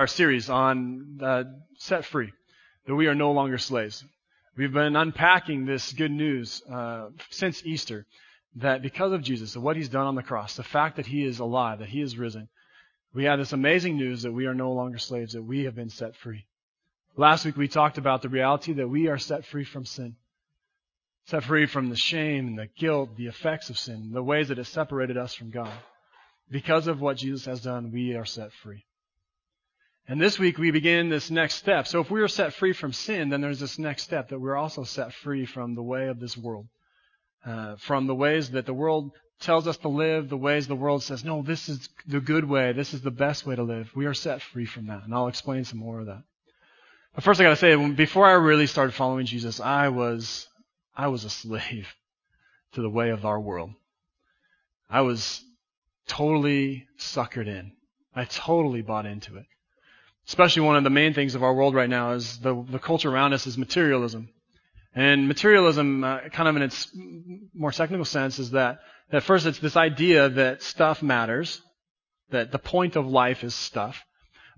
our series on set free, that we are no longer slaves. We've been unpacking this good news uh, since Easter, that because of Jesus, of what He's done on the cross, the fact that He is alive, that He is risen, we have this amazing news that we are no longer slaves, that we have been set free. Last week we talked about the reality that we are set free from sin. Set free from the shame and the guilt, the effects of sin, the ways that it separated us from God. Because of what Jesus has done, we are set free. And this week we begin this next step. So if we are set free from sin, then there's this next step that we're also set free from the way of this world. Uh, from the ways that the world tells us to live, the ways the world says, no, this is the good way, this is the best way to live. We are set free from that. And I'll explain some more of that. But first I gotta say, before I really started following Jesus, I was, I was a slave to the way of our world. I was totally suckered in. I totally bought into it especially one of the main things of our world right now is the, the culture around us is materialism. And materialism, uh, kind of in its more technical sense, is that at first it's this idea that stuff matters, that the point of life is stuff.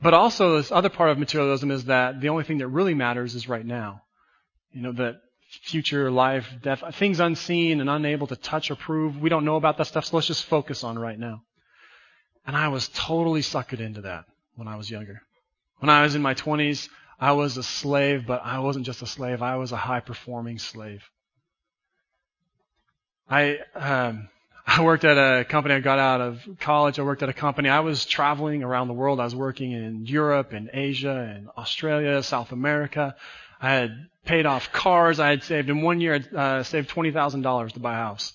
But also this other part of materialism is that the only thing that really matters is right now. You know, that future life, death, things unseen and unable to touch or prove. We don't know about that stuff, so let's just focus on right now. And I was totally suckered into that when I was younger. When I was in my 20s, I was a slave, but I wasn't just a slave. I was a high performing slave. I, um, I worked at a company. I got out of college. I worked at a company. I was traveling around the world. I was working in Europe and Asia and Australia, South America. I had paid off cars. I had saved in one year. I uh, saved twenty thousand dollars to buy a house.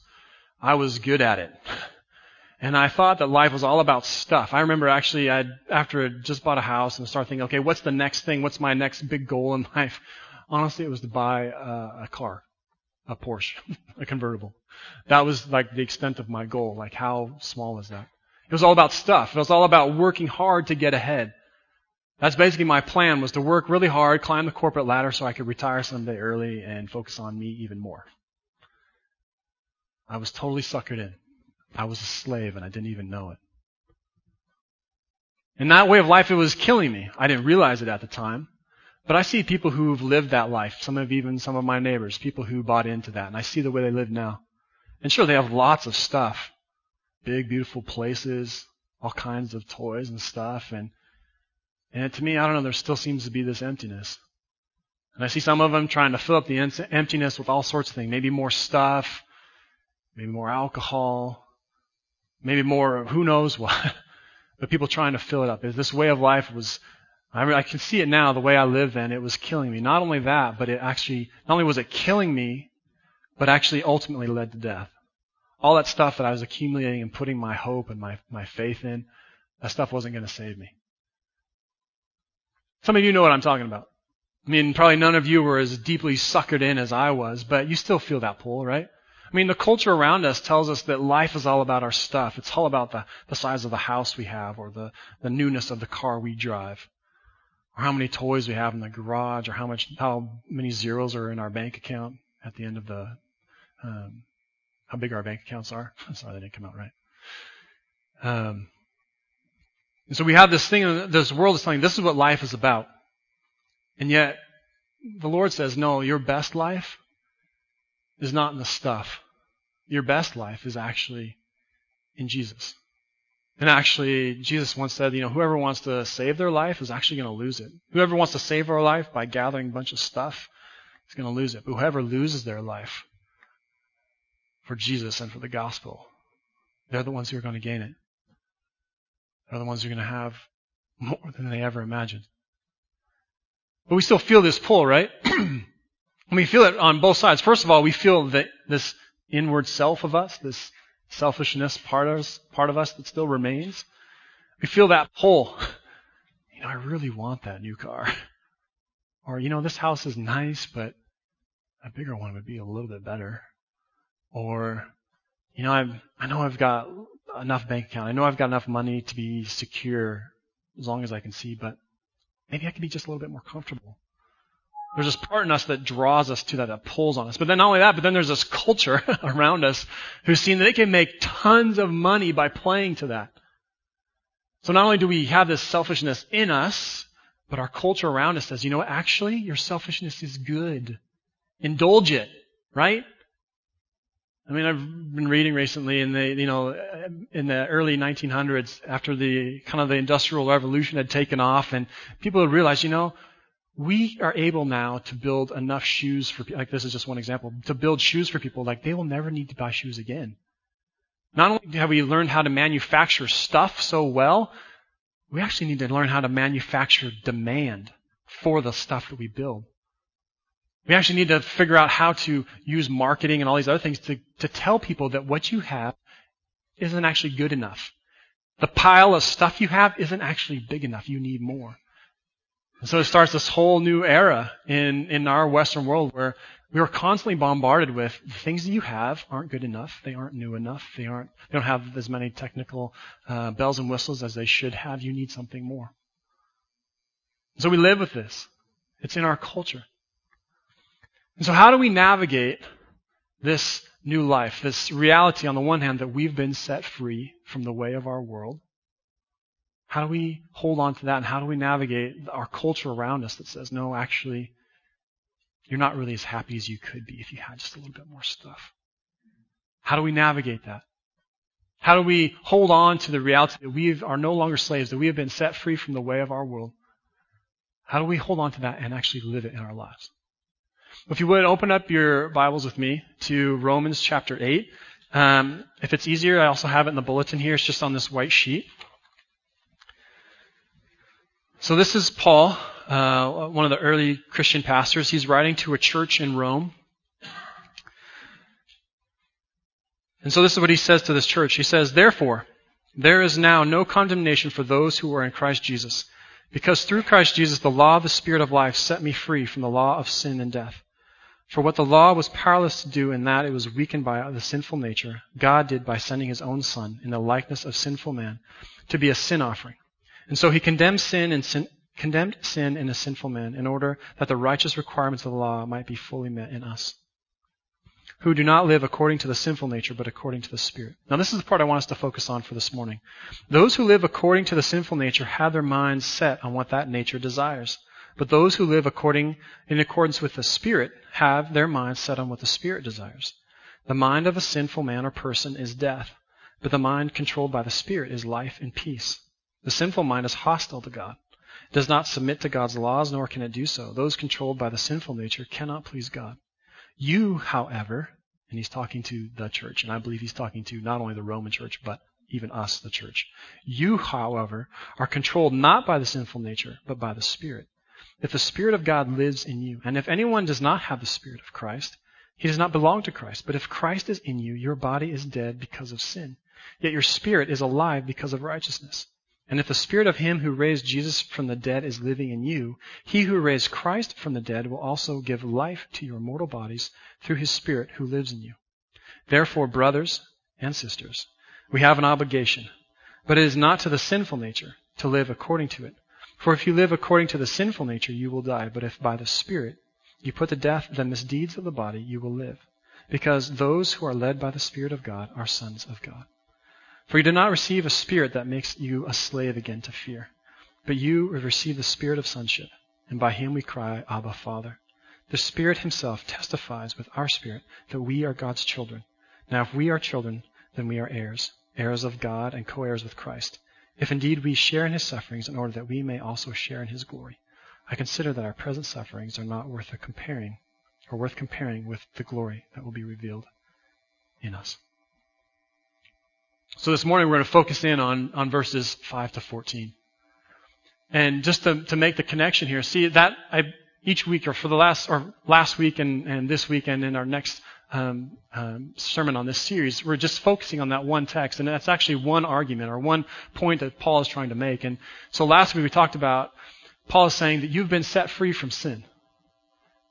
I was good at it. And I thought that life was all about stuff. I remember actually, I after I just bought a house and started thinking, okay, what's the next thing? What's my next big goal in life? Honestly, it was to buy a, a car, a Porsche, a convertible. That was like the extent of my goal. Like, how small is that? It was all about stuff. It was all about working hard to get ahead. That's basically my plan was to work really hard, climb the corporate ladder so I could retire someday early and focus on me even more. I was totally suckered in. I was a slave and I didn't even know it. In that way of life, it was killing me. I didn't realize it at the time. But I see people who've lived that life. Some of even some of my neighbors, people who bought into that. And I see the way they live now. And sure, they have lots of stuff. Big, beautiful places, all kinds of toys and stuff. And, and to me, I don't know, there still seems to be this emptiness. And I see some of them trying to fill up the emptiness with all sorts of things. Maybe more stuff, maybe more alcohol, maybe more, who knows what. but people trying to fill it up. This way of life was, I, mean, I can see it now, the way I lived then, it was killing me. Not only that, but it actually, not only was it killing me, but actually ultimately led to death. All that stuff that I was accumulating and putting my hope and my, my faith in, that stuff wasn't going to save me. Some of you know what I'm talking about. I mean, probably none of you were as deeply suckered in as I was, but you still feel that pull, right? I mean, the culture around us tells us that life is all about our stuff. It's all about the, the size of the house we have or the, the newness of the car we drive or how many toys we have in the garage or how much, how many zeros are in our bank account at the end of the, um, how big our bank accounts are. Sorry, that didn't come out right. Um, and so we have this thing, this world is telling this is what life is about. And yet, the Lord says, no, your best life is not in the stuff. Your best life is actually in Jesus. And actually, Jesus once said, you know, whoever wants to save their life is actually going to lose it. Whoever wants to save our life by gathering a bunch of stuff is going to lose it. But whoever loses their life for Jesus and for the gospel, they're the ones who are going to gain it. They're the ones who are going to have more than they ever imagined. But we still feel this pull, right? we feel it on both sides. First of all, we feel that this inward self of us, this selfishness part of us, part of us that still remains. We feel that pull. You know, I really want that new car. Or, you know, this house is nice, but a bigger one would be a little bit better. Or, you know, I've, I know I've got enough bank account. I know I've got enough money to be secure as long as I can see, but maybe I can be just a little bit more comfortable. There's this part in us that draws us to that, that pulls on us. But then not only that, but then there's this culture around us who's seen that they can make tons of money by playing to that. So not only do we have this selfishness in us, but our culture around us says, you know what, actually, your selfishness is good. Indulge it, right? I mean, I've been reading recently in the, you know, in the early 1900s after the kind of the industrial revolution had taken off and people had realized, you know, we are able now to build enough shoes for, like this is just one example, to build shoes for people like they will never need to buy shoes again. Not only have we learned how to manufacture stuff so well, we actually need to learn how to manufacture demand for the stuff that we build. We actually need to figure out how to use marketing and all these other things to, to tell people that what you have isn't actually good enough. The pile of stuff you have isn't actually big enough. You need more. And so it starts this whole new era in, in our Western world where we are constantly bombarded with the things that you have aren't good enough. They aren't new enough. They aren't, they don't have as many technical uh, bells and whistles as they should have. You need something more. So we live with this. It's in our culture. And so how do we navigate this new life, this reality on the one hand that we've been set free from the way of our world? How do we hold on to that and how do we navigate our culture around us that says, no, actually, you're not really as happy as you could be if you had just a little bit more stuff? How do we navigate that? How do we hold on to the reality that we are no longer slaves, that we have been set free from the way of our world? How do we hold on to that and actually live it in our lives? If you would, open up your Bibles with me to Romans chapter 8. Um, if it's easier, I also have it in the bulletin here. It's just on this white sheet. So this is Paul, uh, one of the early Christian pastors. He's writing to a church in Rome. And so this is what he says to this church. He says, Therefore, there is now no condemnation for those who are in Christ Jesus, because through Christ Jesus the law of the Spirit of life set me free from the law of sin and death. For what the law was powerless to do in that it was weakened by the sinful nature, God did by sending his own Son in the likeness of sinful man to be a sin offering. And so he condemned sin and sin, condemned sin in a sinful man in order that the righteous requirements of the law might be fully met in us, who do not live according to the sinful nature, but according to the Spirit. Now this is the part I want us to focus on for this morning. Those who live according to the sinful nature have their minds set on what that nature desires. But those who live according, in accordance with the Spirit have their minds set on what the Spirit desires. The mind of a sinful man or person is death, but the mind controlled by the Spirit is life and peace. The sinful mind is hostile to God, it does not submit to God's laws, nor can it do so. Those controlled by the sinful nature cannot please God. You, however, and he's talking to the church, and I believe he's talking to not only the Roman church, but even us, the church. You, however, are controlled not by the sinful nature, but by the Spirit if the Spirit of God lives in you. And if anyone does not have the Spirit of Christ, he does not belong to Christ. But if Christ is in you, your body is dead because of sin. Yet your spirit is alive because of righteousness. And if the spirit of him who raised Jesus from the dead is living in you, he who raised Christ from the dead will also give life to your mortal bodies through his spirit who lives in you. Therefore, brothers and sisters, we have an obligation, but it is not to the sinful nature to live according to it. For if you live according to the sinful nature, you will die. But if by the Spirit you put to death the misdeeds of the body, you will live. Because those who are led by the Spirit of God are sons of God. For you did not receive a spirit that makes you a slave again to fear, but you have received the spirit of sonship, and by him we cry, Abba, Father. The Spirit himself testifies with our spirit that we are God's children. Now if we are children, then we are heirs, heirs of God and co-heirs with Christ if indeed we share in his sufferings in order that we may also share in his glory. I consider that our present sufferings are not worth comparing or worth comparing with the glory that will be revealed in us. So this morning we're going to focus in on, on verses 5 to 14. And just to, to make the connection here, see that I, each week or for the last, or last week and, and this week and in our next um, um, sermon on this series, we're just focusing on that one text, and that's actually one argument or one point that Paul is trying to make. And so last week we talked about Paul is saying that you've been set free from sin.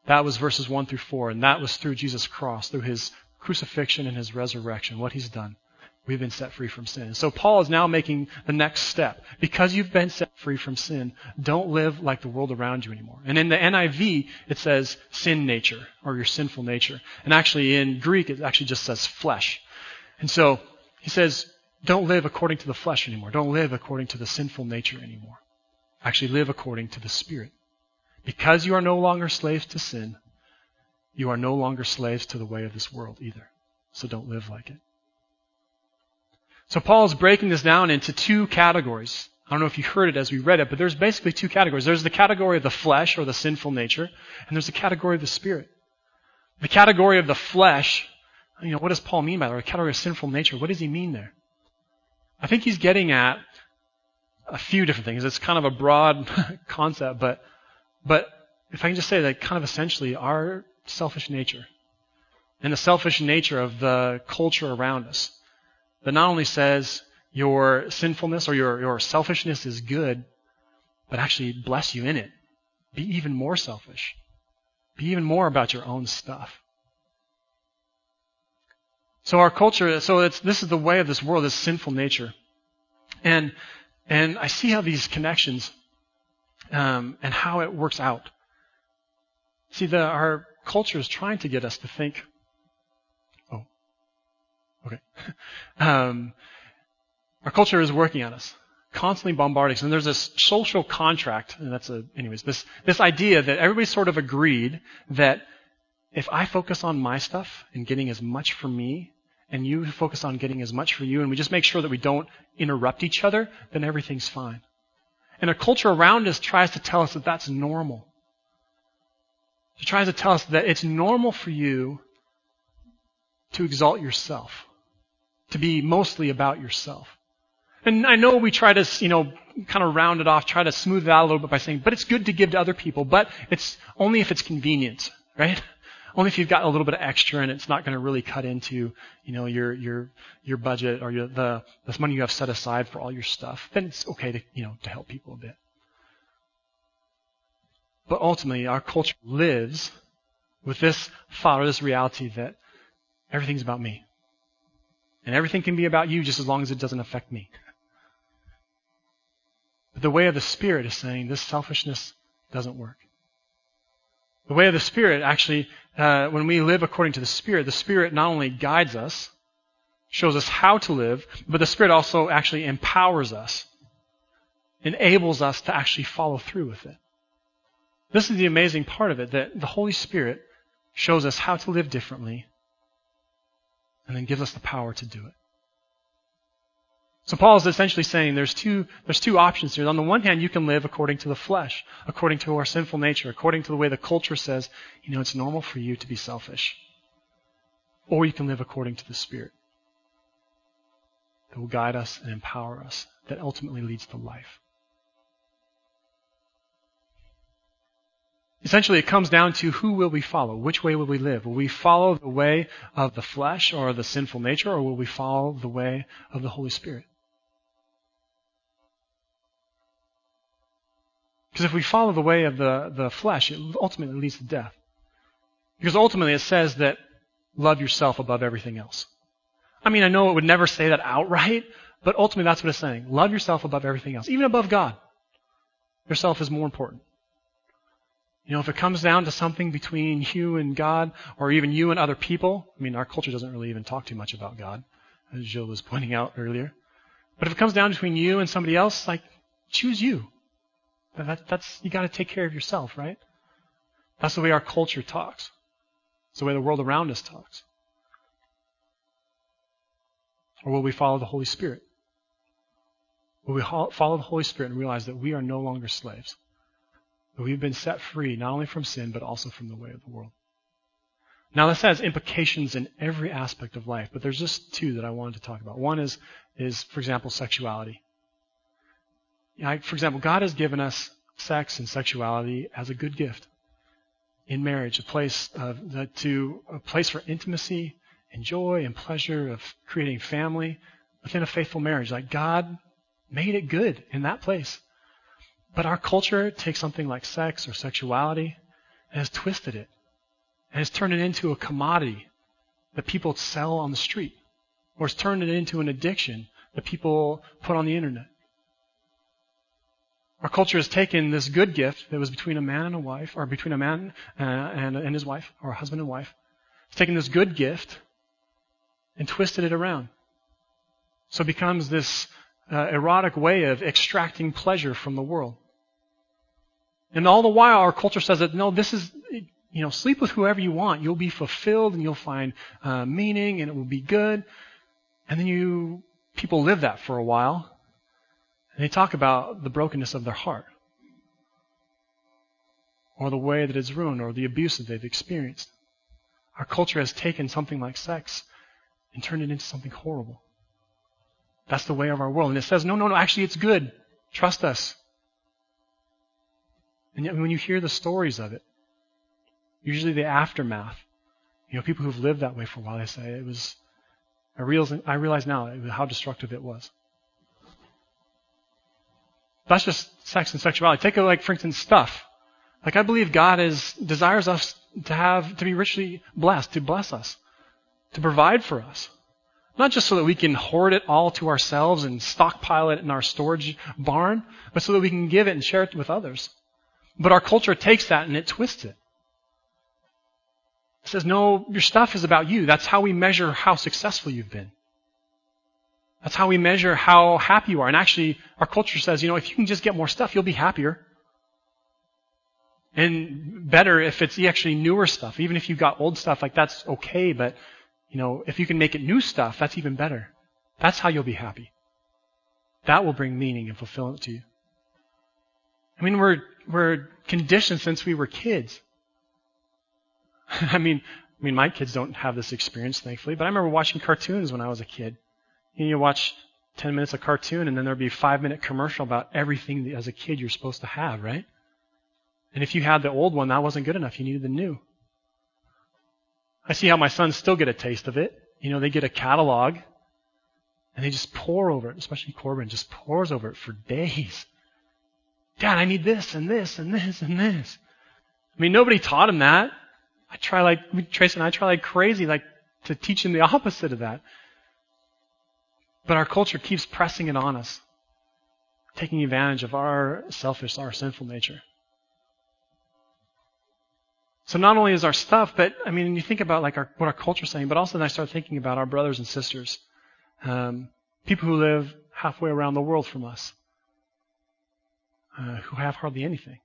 That was verses 1 through 4, and that was through Jesus' cross, through his crucifixion and his resurrection, what he's done. We've been set free from sin. So Paul is now making the next step. Because you've been set free from sin, don't live like the world around you anymore. And in the NIV, it says sin nature, or your sinful nature. And actually in Greek, it actually just says flesh. And so, he says, Don't live according to the flesh anymore. Don't live according to the sinful nature anymore. Actually live according to the Spirit. Because you are no longer slaves to sin, you are no longer slaves to the way of this world either. So don't live like it. So Paul is breaking this down into two categories. I don't know if you heard it as we read it, but there's basically two categories. There's the category of the flesh or the sinful nature, and there's the category of the spirit. The category of the flesh, you know, what does Paul mean by that? The category of sinful nature, what does he mean there? I think he's getting at a few different things. It's kind of a broad concept, but, but if I can just say that kind of essentially our selfish nature and the selfish nature of the culture around us that not only says your sinfulness or your, your selfishness is good, but actually bless you in it. Be even more selfish. Be even more about your own stuff. So our culture, so this is the way of this world, this sinful nature. And, and I see how these connections, um, and how it works out. See, the, our culture is trying to get us to think, oh, okay. Um, our culture is working on us, constantly bombarding us. And there's this social contract, and that's a, anyways, this, this idea that everybody sort of agreed that if I focus on my stuff and getting as much for me and you focus on getting as much for you, and we just make sure that we don't interrupt each other, then everything's fine. And a culture around us tries to tell us that that's normal. It tries to tell us that it's normal for you to exalt yourself, to be mostly about yourself. And I know we try to, you know, kind of round it off, try to smooth it out a little bit by saying, but it's good to give to other people, but it's only if it's convenient, right? Only if you've got a little bit of extra and it's not going to really cut into, you know, your, your, your budget or your, the, the money you have set aside for all your stuff. Then it's okay to, you know, to help people a bit. But ultimately, our culture lives with this thought or this reality that everything's about me. And everything can be about you just as long as it doesn't affect me. But the way of the Spirit is saying this selfishness doesn't work. The way of the Spirit actually, uh, when we live according to the Spirit, the Spirit not only guides us, shows us how to live, but the Spirit also actually empowers us, enables us to actually follow through with it. This is the amazing part of it, that the Holy Spirit shows us how to live differently and then gives us the power to do it. So Paul is essentially saying there's two, there's two options here. On the one hand, you can live according to the flesh, according to our sinful nature, according to the way the culture says, you know, it's normal for you to be selfish. Or you can live according to the Spirit that will guide us and empower us, that ultimately leads to life. Essentially, it comes down to who will we follow? Which way will we live? Will we follow the way of the flesh or the sinful nature, or will we follow the way of the Holy Spirit? Because if we follow the way of the, the flesh, it ultimately leads to death. Because ultimately it says that love yourself above everything else. I mean, I know it would never say that outright, but ultimately that's what it's saying. Love yourself above everything else, even above God. Yourself is more important. You know, if it comes down to something between you and God, or even you and other people, I mean, our culture doesn't really even talk too much about God, as Jill was pointing out earlier. But if it comes down between you and somebody else, like, choose you. That, that's, you gotta take care of yourself, right? That's the way our culture talks. It's the way the world around us talks. Or will we follow the Holy Spirit? Will we follow the Holy Spirit and realize that we are no longer slaves? That we've been set free not only from sin, but also from the way of the world. Now this has implications in every aspect of life, but there's just two that I wanted to talk about. One is, is for example, sexuality. For example, God has given us sex and sexuality as a good gift in marriage, a place of, to a place for intimacy and joy and pleasure of creating family within a faithful marriage. Like God made it good in that place. But our culture takes something like sex or sexuality and has twisted it and has turned it into a commodity that people sell on the street or has turned it into an addiction that people put on the internet. Our culture has taken this good gift that was between a man and a wife, or between a man uh, and, and his wife, or a husband and wife. It's taken this good gift and twisted it around. So it becomes this uh, erotic way of extracting pleasure from the world. And all the while, our culture says that no, this is, you know, sleep with whoever you want. You'll be fulfilled and you'll find uh, meaning and it will be good. And then you, people live that for a while. And they talk about the brokenness of their heart. Or the way that it's ruined or the abuse that they've experienced. Our culture has taken something like sex and turned it into something horrible. That's the way of our world. And it says, no, no, no, actually it's good. Trust us. And yet when you hear the stories of it, usually the aftermath, you know, people who've lived that way for a while, they say it was, I realize, I realize now how destructive it was. That's just sex and sexuality. Take a, like, for instance, stuff. Like I believe God is, desires us to have, to be richly blessed, to bless us, to provide for us. Not just so that we can hoard it all to ourselves and stockpile it in our storage barn, but so that we can give it and share it with others. But our culture takes that and it twists it. It says, no, your stuff is about you. That's how we measure how successful you've been. That's how we measure how happy you are. And actually, our culture says, you know, if you can just get more stuff, you'll be happier. And better if it's actually newer stuff. Even if you've got old stuff, like that's okay, but you know, if you can make it new stuff, that's even better. That's how you'll be happy. That will bring meaning and fulfillment to you. I mean, we're, we're conditioned since we were kids. I mean, I mean, my kids don't have this experience, thankfully, but I remember watching cartoons when I was a kid. You, know, you watch 10 minutes of cartoon and then there'd be a five minute commercial about everything that as a kid you're supposed to have, right? And if you had the old one, that wasn't good enough. You needed the new. I see how my sons still get a taste of it. You know, they get a catalog and they just pore over it, especially Corbin just pores over it for days. Dad, I need this and this and this and this. I mean, nobody taught him that. I try like, Trace and I try like crazy, like to teach him the opposite of that. But our culture keeps pressing it on us, taking advantage of our selfish, our sinful nature. So not only is our stuff, but I mean, you think about like our, what our culture's saying, but also then I start thinking about our brothers and sisters, um, people who live halfway around the world from us, uh, who have hardly anything.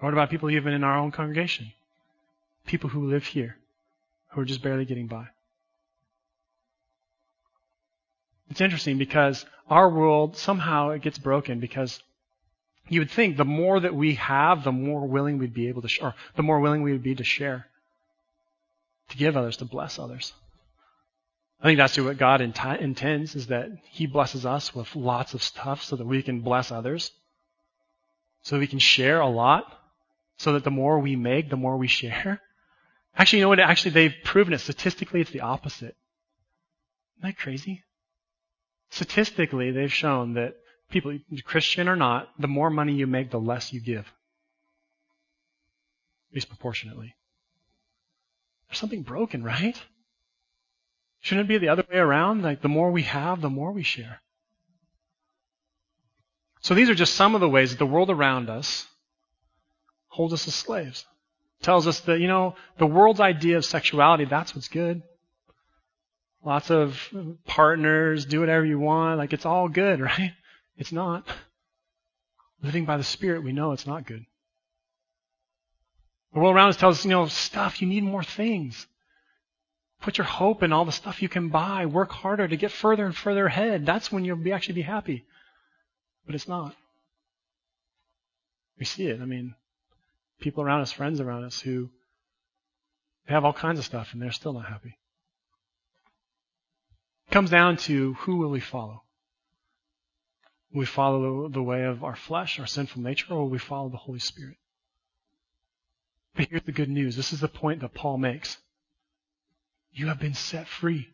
What about people even in our own congregation? People who live here, who are just barely getting by. It's interesting because our world somehow it gets broken because you would think the more that we have, the more willing we'd be able to, sh- or the more willing we would be to share, to give others, to bless others. I think that's what God int- intends is that He blesses us with lots of stuff so that we can bless others, so we can share a lot, so that the more we make, the more we share. Actually, you know what? Actually, they've proven it statistically. It's the opposite. Isn't that crazy? Statistically, they've shown that people, Christian or not, the more money you make, the less you give. At least proportionately. There's something broken, right? Shouldn't it be the other way around? Like the more we have, the more we share. So these are just some of the ways that the world around us holds us as slaves. Tells us that, you know, the world's idea of sexuality, that's what's good. Lots of partners, do whatever you want, like it's all good, right? It's not. Living by the Spirit, we know it's not good. The world around us tells us, you know, stuff, you need more things. Put your hope in all the stuff you can buy. Work harder to get further and further ahead. That's when you'll be actually be happy. But it's not. We see it. I mean, people around us, friends around us who have all kinds of stuff and they're still not happy. It comes down to who will we follow? Will we follow the way of our flesh, our sinful nature, or will we follow the Holy Spirit? But here's the good news. This is the point that Paul makes. You have been set free.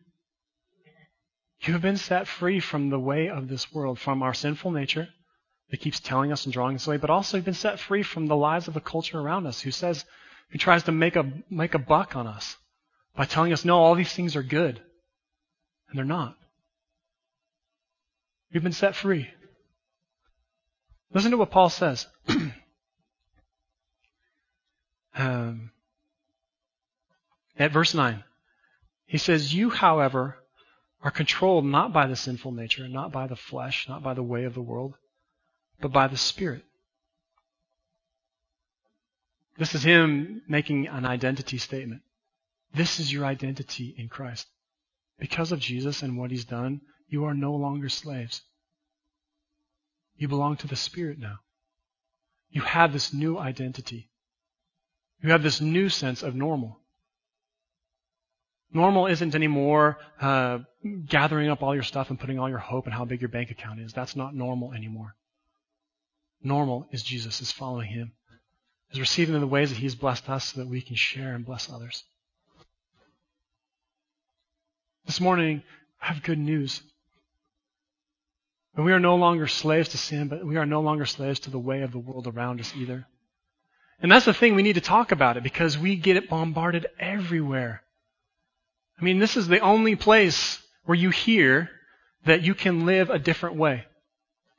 You have been set free from the way of this world, from our sinful nature that keeps telling us and drawing us away, but also you've been set free from the lies of the culture around us who says, who tries to make a, make a buck on us by telling us, no, all these things are good. And they're not. You've been set free. Listen to what Paul says. um, at verse 9. He says, You, however, are controlled not by the sinful nature, not by the flesh, not by the way of the world, but by the Spirit. This is him making an identity statement. This is your identity in Christ. Because of Jesus and what he's done, you are no longer slaves. You belong to the Spirit now. You have this new identity. You have this new sense of normal. Normal isn't anymore uh, gathering up all your stuff and putting all your hope in how big your bank account is. That's not normal anymore. Normal is Jesus, is following Him, is receiving in the ways that He's blessed us so that we can share and bless others. This morning, I have good news. we are no longer slaves to sin, but we are no longer slaves to the way of the world around us either. And that's the thing, we need to talk about it because we get it bombarded everywhere. I mean, this is the only place where you hear that you can live a different way.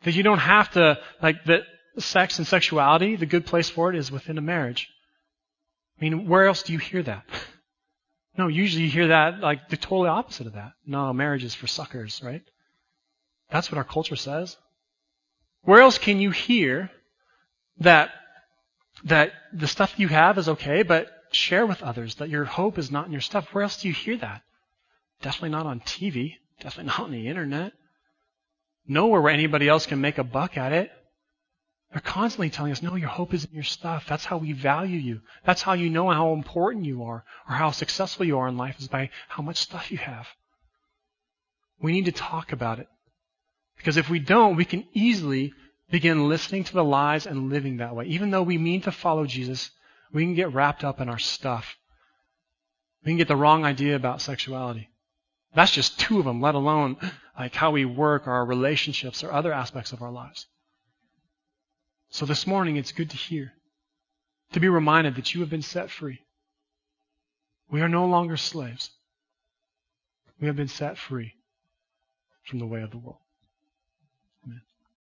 That you don't have to, like, that sex and sexuality, the good place for it is within a marriage. I mean, where else do you hear that? No, usually you hear that, like, the totally opposite of that. No, marriage is for suckers, right? That's what our culture says. Where else can you hear that, that the stuff you have is okay, but share with others that your hope is not in your stuff. Where else do you hear that? Definitely not on TV. Definitely not on the internet. Nowhere where anybody else can make a buck at it. They're constantly telling us, no, your hope is in your stuff. That's how we value you. That's how you know how important you are or how successful you are in life is by how much stuff you have. We need to talk about it. Because if we don't, we can easily begin listening to the lies and living that way. Even though we mean to follow Jesus, we can get wrapped up in our stuff. We can get the wrong idea about sexuality. That's just two of them, let alone like how we work, our relationships, or other aspects of our lives. So this morning, it's good to hear, to be reminded that you have been set free. We are no longer slaves. We have been set free from the way of the world.